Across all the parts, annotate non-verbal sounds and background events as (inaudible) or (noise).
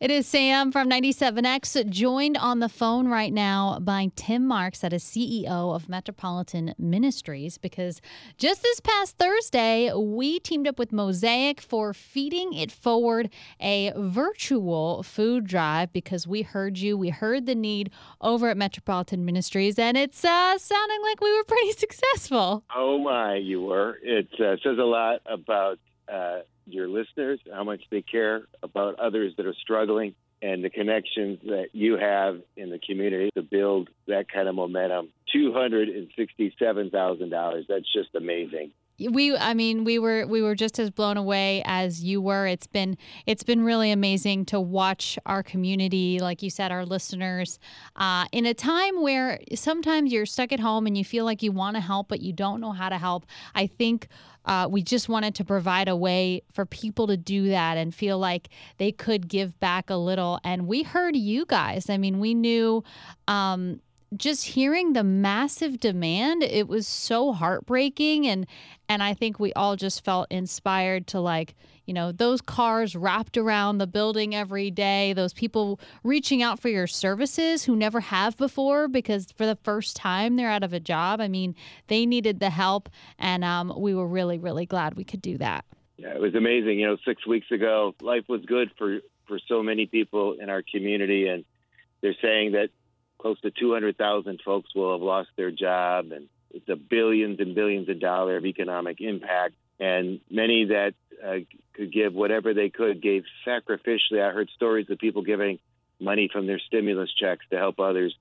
It is Sam from 97X, joined on the phone right now by Tim Marks, that is CEO of Metropolitan Ministries, because just this past Thursday, we teamed up with Mosaic for Feeding It Forward, a virtual food drive, because we heard you. We heard the need over at Metropolitan Ministries, and it's uh, sounding like we were pretty (laughs) successful. Oh, my, you were. It uh, says a lot about. Uh, your listeners, how much they care about others that are struggling, and the connections that you have in the community to build that kind of momentum. $267,000. That's just amazing we i mean we were we were just as blown away as you were. It's been it's been really amazing to watch our community like you said our listeners uh, in a time where sometimes you're stuck at home and you feel like you want to help but you don't know how to help. I think uh, we just wanted to provide a way for people to do that and feel like they could give back a little. And we heard you guys. I mean we knew um, just hearing the massive demand it was so heartbreaking. And and i think we all just felt inspired to like you know those cars wrapped around the building every day those people reaching out for your services who never have before because for the first time they're out of a job. I mean they needed the help and um, we were really really glad we could do that. Yeah it was amazing. You know six weeks ago life was good for for so many people in our community and they're saying that close to 200,000 folks will have lost their job, and it's a billions and billions of dollar of economic impact. And many that uh, could give whatever they could gave sacrificially. I heard stories of people giving money from their stimulus checks to help others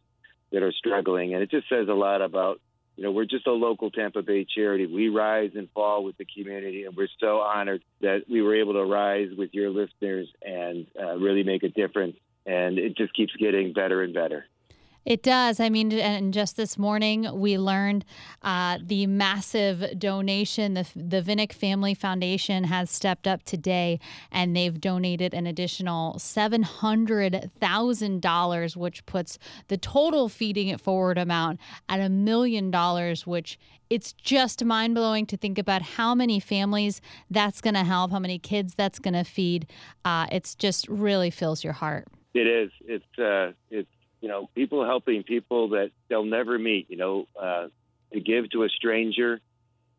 that are struggling, and it just says a lot about. You know, we're just a local Tampa Bay charity. We rise and fall with the community, and we're so honored that we were able to rise with your listeners and uh, really make a difference. And it just keeps getting better and better. It does. I mean, and just this morning we learned uh, the massive donation. The the Vinik Family Foundation has stepped up today, and they've donated an additional seven hundred thousand dollars, which puts the total feeding it forward amount at a million dollars. Which it's just mind blowing to think about how many families that's going to help, how many kids that's going to feed. Uh, it's just really fills your heart. It is. It's uh, it's you know, people helping people that they'll never meet. You know, uh, to give to a stranger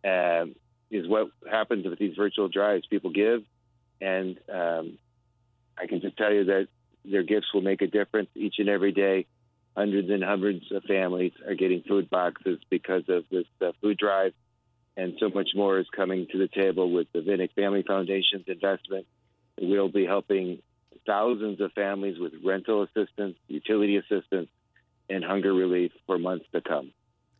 uh, is what happens with these virtual drives. People give, and um, I can just tell you that their gifts will make a difference each and every day. Hundreds and hundreds of families are getting food boxes because of this uh, food drive, and so much more is coming to the table with the Vinik Family Foundation's investment. We'll be helping thousands of families with rental assistance, utility assistance, and hunger relief for months to come.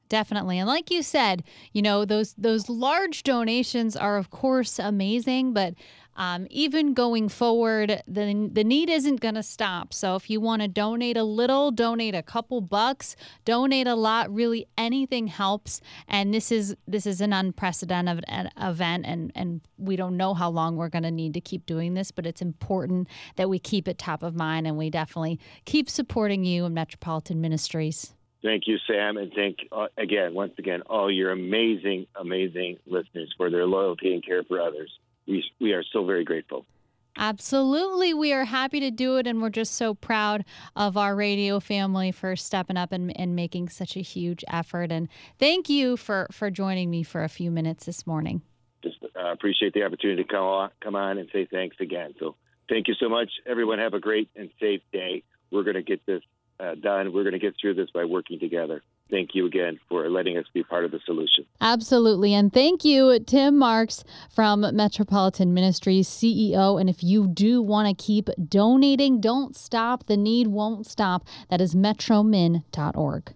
Definitely. And like you said, you know, those those large donations are of course amazing, but um, even going forward, the, the need isn't going to stop. So if you want to donate a little, donate a couple bucks, donate a lot. Really, anything helps. And this is this is an unprecedented event, and and we don't know how long we're going to need to keep doing this, but it's important that we keep it top of mind, and we definitely keep supporting you and Metropolitan Ministries. Thank you, Sam, and thank uh, again, once again, all your amazing, amazing listeners for their loyalty and care for others we, we are so very grateful. Absolutely. We are happy to do it, and we're just so proud of our radio family for stepping up and, and making such a huge effort. And thank you for, for joining me for a few minutes this morning. Just uh, appreciate the opportunity to come on, come on and say thanks again. So thank you so much. Everyone have a great and safe day. We're going to get this uh, done. We're going to get through this by working together thank you again for letting us be part of the solution. Absolutely. And thank you, Tim Marks from Metropolitan Ministries, CEO. And if you do want to keep donating, don't stop. The need won't stop. That is metromin.org.